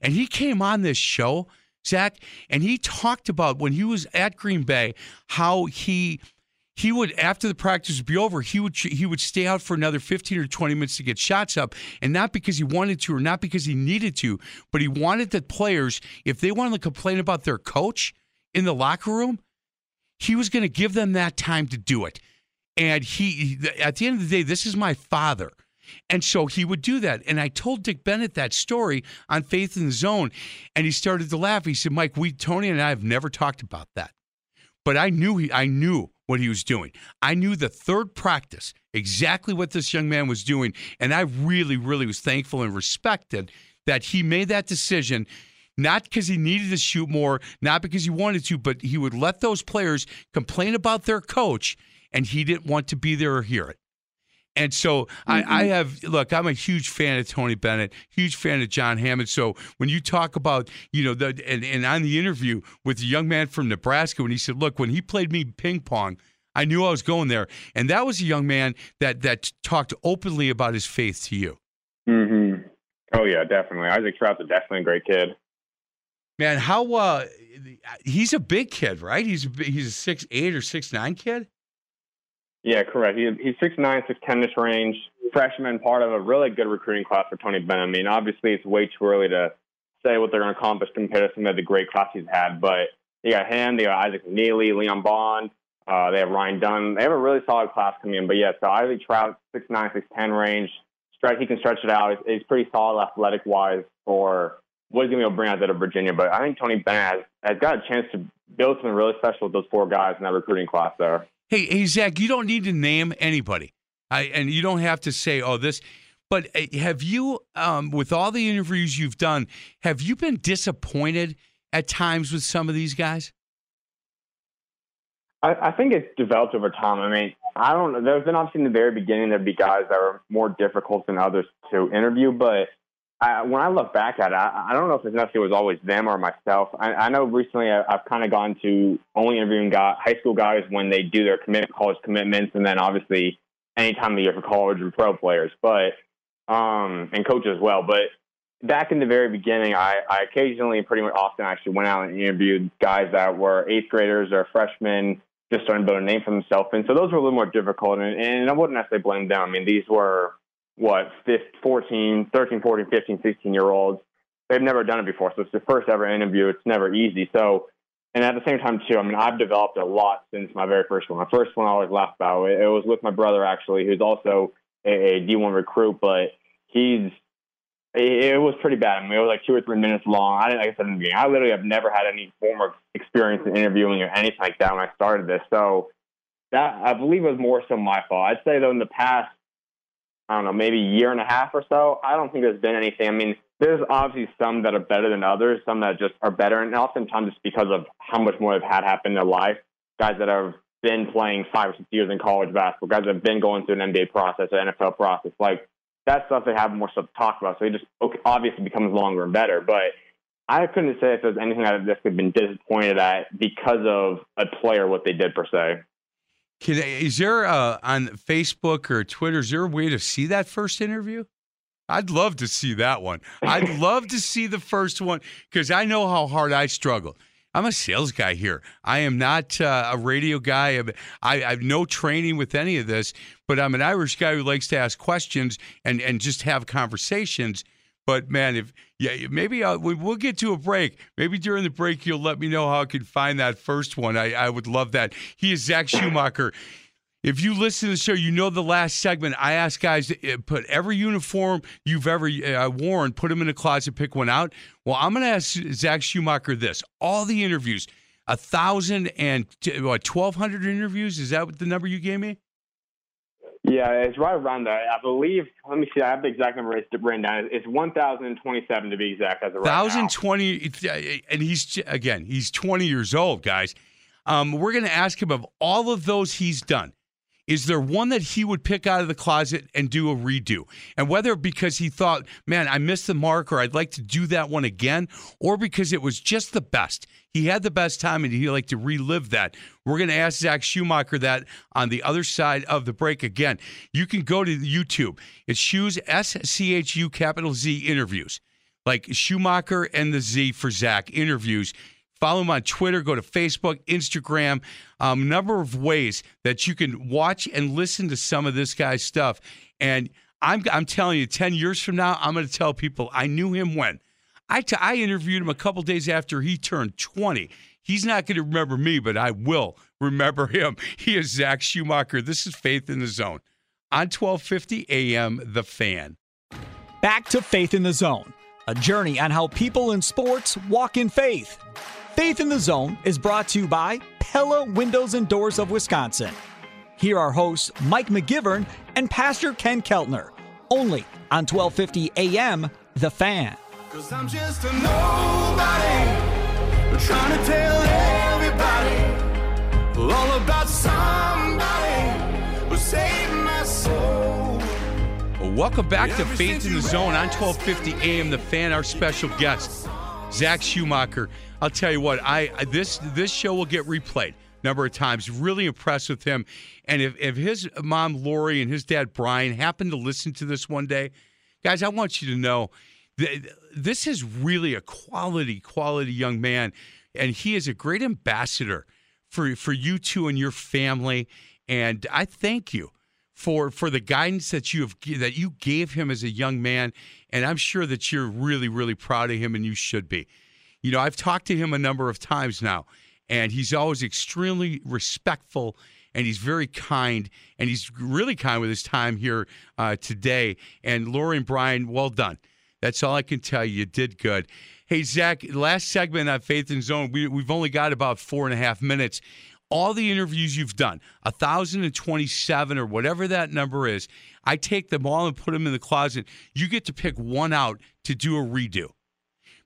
And he came on this show, Zach, and he talked about when he was at Green Bay how he he would after the practice would be over he would he would stay out for another 15 or 20 minutes to get shots up and not because he wanted to or not because he needed to but he wanted the players if they wanted to complain about their coach in the locker room, he was going to give them that time to do it. And he, at the end of the day, this is my father. And so he would do that. And I told Dick Bennett that story on Faith in the Zone, and he started to laugh. He said, Mike, we, Tony and I have never talked about that. But I knew he, I knew what he was doing. I knew the third practice, exactly what this young man was doing. And I really, really was thankful and respected that he made that decision not because he needed to shoot more, not because he wanted to, but he would let those players complain about their coach and he didn't want to be there or hear it. And so mm-hmm. I, I, mm-hmm. have look. I'm a huge fan of Tony Bennett, huge fan of John Hammond. So when you talk about you know the and, and on the interview with the young man from Nebraska, when he said, "Look, when he played me ping pong, I knew I was going there," and that was a young man that that talked openly about his faith to you. Mm-hmm. Oh yeah, definitely. Isaac Traudt's a definitely a great kid. Man, how uh he's a big kid, right? He's a, he's a six eight or six nine kid. Yeah, correct. He, he's six nine, six ten this range. Freshman, part of a really good recruiting class for Tony Bennett. I mean, obviously it's way too early to say what they're going to accomplish compared to some of the great class he's had. But they got him, they got Isaac McKneely, Leon Bond, uh, they have Ryan Dunn. They have a really solid class coming in. But yeah, so Isaac Traudt, six nine, six ten range. Stretch, he can stretch it out. He's, he's pretty solid athletic wise for what he's going to be able to bring out of Virginia. But I think Tony Bennett has, has got a chance to build something really special with those four guys in that recruiting class there. Hey, hey, Zach, you don't need to name anybody, I, and you don't have to say, "Oh, this." But uh, have you, um, with all the interviews you've done, have you been disappointed at times with some of these guys? I, I think it's developed over time. I mean, I don't know. There's been obviously in the very beginning there'd be guys that were more difficult than others to interview, but I, when I look back at it, I, I don't know if it's necessarily was always them or myself. I, I know recently I, I've kind of gone to only interviewing guy, high school guys when they do their commit, college commitments, and then obviously any time of the year for college and pro players, but um, and coaches as well. But back in the very beginning, I, I occasionally, pretty much often, actually went out and interviewed guys that were eighth graders or freshmen, just starting to build a name for themselves. And so those were a little more difficult. And, and I wouldn't necessarily blame them. I mean, these were what 15, 14, 13, 14, 15, 16 year olds. They've never done it before, so it's the first ever interview. It's never easy. So, and at the same time too, I mean, I've developed a lot since my very first one. My first one I always laugh about. It, it was with my brother actually, who's also a a D1 recruit, but he's it, was pretty bad. I mean, it was like two or three minutes long. I, didn't, like I said in the beginning, I literally have never had any form of experience in interviewing or anything like that when I started this. So that I believe was more so my fault. I'd say though in the past I don't know, maybe a year and a half or so. I don't think there's been anything. I mean, there's obviously some that are better than others, some that just are better, and oftentimes it's because of how much more they've had happen in their life. Guys that have been playing five or six years in college basketball, guys that have been going through an NBA process, an NFL process, like that stuff they have more stuff to talk about. So it just obviously becomes longer and better. But I couldn't say if there's anything could have been disappointed at because of a player what they did per se. Can, is there uh, on Facebook or Twitter? Is there a way to see that first interview? I'd love to see that one. I'd love to see the first one because I know how hard I struggle. I'm a sales guy here. I am not uh, a radio guy. I, I have no training with any of this, but I'm an Irish guy who likes to ask questions and and just have conversations. But man, if yeah, maybe I'll, we'll get to a break. Maybe during the break you'll let me know how I can find that first one. I, I would love that. He is Zach Schumacher. If you listen to the show, you know the last segment. I ask guys to uh, put every uniform you've ever uh, worn, put them in a closet, pick one out. Well, I'm going to ask Zach Schumacher this: all the interviews, a thousand and what, twelve hundred interviews? Is that what the number you gave me? Yeah, it's right around that. I believe. Let me see. I have the exact number. Written down. It's one thousand twenty-seven to be exact. As right thousand twenty, and he's again, he's twenty years old, guys. Um, we're going to ask him of all of those he's done. Is there one that he would pick out of the closet and do a redo? And whether because he thought, man, I missed the mark or I'd like to do that one again, or because it was just the best. He had the best time and he'd like to relive that. We're going to ask Zach Schumacher that on the other side of the break again. You can go to YouTube. It's Schuz, S C H U capital Z interviews like Schumacher and the Z for Zach interviews. Follow him on Twitter. Go to Facebook, Instagram. Um, number of ways that you can watch and listen to some of this guy's stuff. And I'm, I'm telling you, 10 years from now, I'm going to tell people I knew him when. I, t- I interviewed him a couple days after he turned 20. He's not going to remember me, but I will remember him. He is Zach Schumacher. This is Faith in the Zone on 1250 AM The Fan. Back to Faith in the Zone, a journey on how people in sports walk in faith. Faith in the Zone is brought to you by Pella Windows and Doors of Wisconsin. Here are hosts Mike McGivern and Pastor Ken Keltner, only on 1250 AM The Fan. Cause I'm just a nobody, trying to tell everybody all about somebody who saved my soul. Well, welcome back to Faith in the Zone on 1250 AM The Fan, our special guest, Zach Schumacher. I'll tell you what, I this this show will get replayed a number of times. Really impressed with him. And if, if his mom Lori and his dad Brian happen to listen to this one day, guys, I want you to know that this is really a quality, quality young man. And he is a great ambassador for for you two and your family. And I thank you for for the guidance that you have that you gave him as a young man and I'm sure that you're really really proud of him and you should be. You know, I've talked to him a number of times now, and he's always extremely respectful and he's very kind and he's really kind with his time here uh, today. And Lori and Brian, well done. That's all I can tell you. You did good. Hey, Zach, last segment on Faith in Zone, we, we've only got about four and a half minutes. All the interviews you've done, 1,027 or whatever that number is, I take them all and put them in the closet. You get to pick one out to do a redo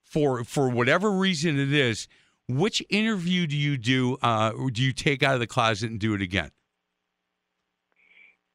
for for whatever reason it is, which interview do you do? Uh, do you take out of the closet and do it again?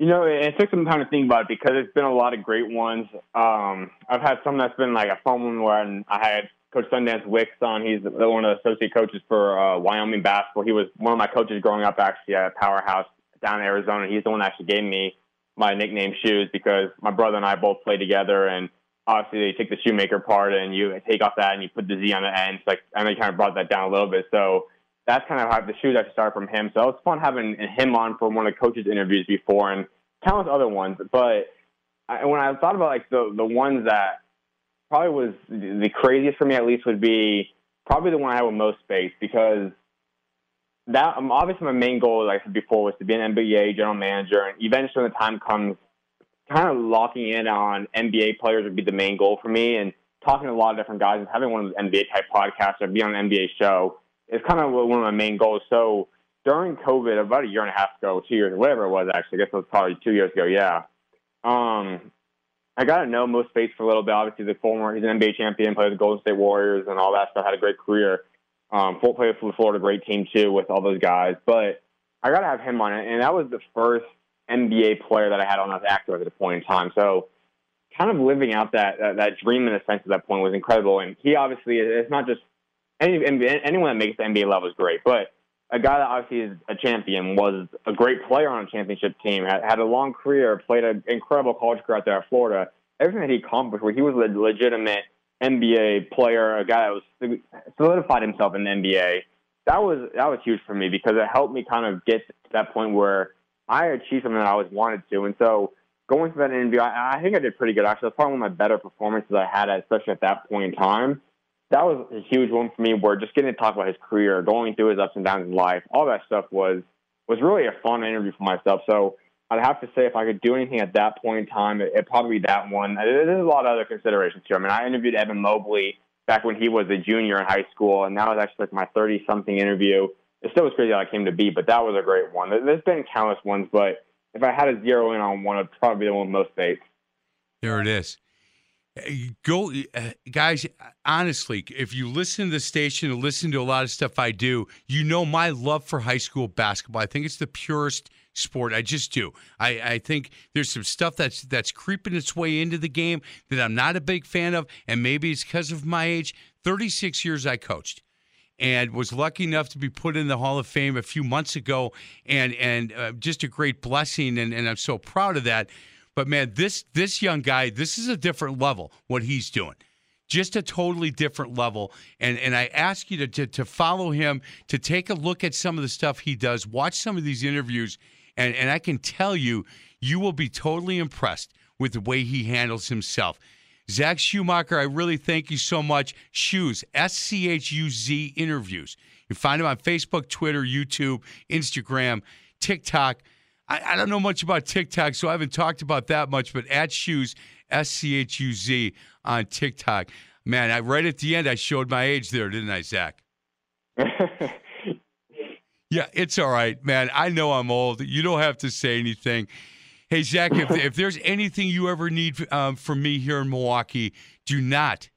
You know, it took some time to think about it because it's been a lot of great ones. Um, I've had some that's been like a fun one where I had Coach Sundance Wicks on. He's one of the associate coaches for uh, Wyoming basketball. He was one of my coaches growing up actually at Powerhouse down in Arizona. He's the one that actually gave me my nickname Schuz because my brother and I both played together and obviously they take the Schumacher part and you take off that and you put the Z on the end. So like you kind of brought that down a little bit. So that's kind of how the shoes actually started from him. So it was fun having him on for one of the coaches' interviews before and countless other ones. But I, when I thought about like the the ones that probably was the craziest for me at least would be probably the one I had with Mo Speights because that um, obviously my main goal, like I said before, was to be an NBA general manager, and eventually when the time comes kind of locking in on NBA players would be the main goal for me. And talking to a lot of different guys and having one of those NBA type podcasts or be on an NBA show is kind of one of my main goals. So during COVID, about a year and a half ago, two years, whatever it was, actually, I guess it was probably two years ago. Yeah. Um, I got to know Mo Speights for a little bit. Obviously, the former, he's an NBA champion, played with the Golden State Warriors and all that stuff. Had a great career. Um, played for the Florida great team too with all those guys. But I got to have him on it, and that was the first NBA player that I had on as active at the point in time. So kind of living out that, that, that dream in a sense at that point was incredible. And he obviously, it's not just any, anyone that makes the NBA level is great, but a guy that obviously is a champion was a great player on a championship team, had, had a long career, played an incredible college career out there at Florida. Everything that he accomplished, where he was a legitimate NBA player, a guy that was solidified himself in the NBA. That was that was huge for me because it helped me kind of get to that point where I achieved something that I always wanted to. And so going through that interview, I, I think I did pretty good. Actually, that's probably one of my better performances I had, especially at that point in time. That was a huge one for me. Where just getting to talk about his career, going through his ups and downs in life, all that stuff was was really a fun interview for myself. So I'd have to say if I could do anything at that point in time, it, would probably be that one. There's a lot of other considerations too. I mean, I interviewed Evan Mobley back when he was a junior in high school, and that was actually like my 30 something interview. It still was crazy how I came to be, but that was a great one. There's been countless ones, but if I had to zero in on one, it'd probably be the one with Mo Speights. There it is. Go, uh, guys. Honestly, if you listen to the station and listen to a lot of stuff I do, you know my love for high school basketball. I think it's the purest sport. I just do. I, I think there's some stuff that's that's creeping its way into the game that I'm not a big fan of, and maybe it's because of my age. 36 years I coached and was lucky enough to be put in the Hall of Fame a few months ago, and and uh, just a great blessing, and, and I'm so proud of that. But man, this this young guy, this is a different level. What he's doing, just a totally different level. And and I ask you to, to to follow him, to take a look at some of the stuff he does, watch some of these interviews, and and I can tell you, you will be totally impressed with the way he handles himself. Zach Schumacher, I really thank you so much. Schuz, S C H U Z interviews. You find him on Facebook, Twitter, YouTube, Instagram, TikTok. I, I, don't know much about TikTok, so I haven't talked about that much, but at Schuz, S C H U Z on TikTok. Man, I, right at the end, I showed my age there, didn't I, Zach? yeah, it's all right, man. I know I'm old. You don't have to say anything. Hey, Zach, if, if there's anything you ever need um, from me here in Milwaukee, do not,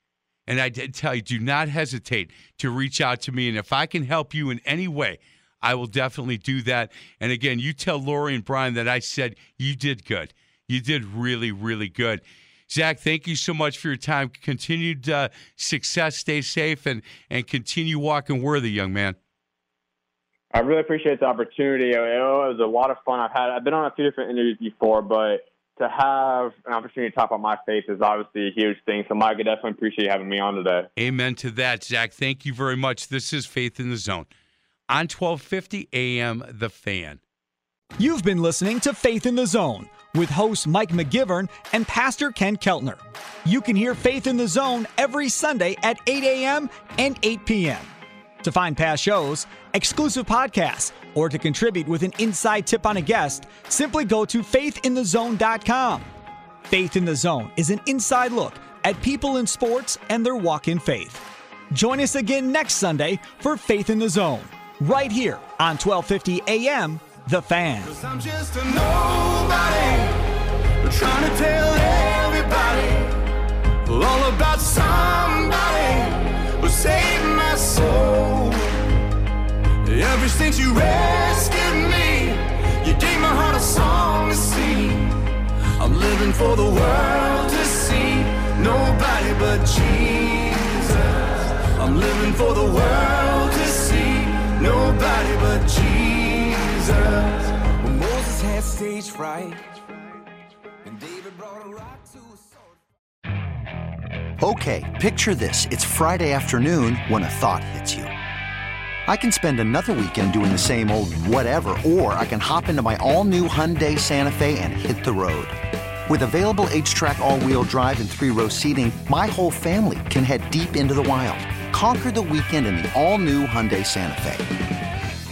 and I did tell you, do not hesitate to reach out to me. And if I can help you in any way, I will definitely do that. And again, you tell Lori and Brian that I said you did good. You did really, really good. Zach, thank you so much for your time. Continued uh, success. Stay safe and and continue walking worthy, young man. I really appreciate the opportunity. It was a lot of fun. I've had I've been on a few different interviews before, but to have an opportunity to talk about my faith is obviously a huge thing. So, Mike, I definitely appreciate you having me on today. Amen to that, Zach. Thank you very much. This is Faith in the Zone on 1250 AM The Fan. You've been listening to Faith in the Zone with host Mike McGivern and Pastor Ken Keltner. You can hear Faith in the Zone every Sunday at 8 a.m. and 8 p.m. To find past shows, exclusive podcasts, or to contribute with an inside tip on a guest, simply go to faithinthezone.com. Faith in the Zone is an inside look at people in sports and their walk in faith. Join us again next Sunday for Faith in the Zone right here on 1250 AM The Fan. Ever since you rescued me, you gave my heart a song to sing. I'm living for the world to see, nobody but Jesus. I'm living for the world nobody but Jesus. Moses had stage fright, and David brought a rock to a sword. Okay, picture this. It's Friday afternoon when a thought hits you. I can spend another weekend doing the same old whatever, or I can hop into my all new Hyundai Santa Fe and hit the road. With available HTRAC all wheel drive, and three row seating, my whole family can head deep into the wild Conquer the weekend in the all-new Hyundai Santa Fe.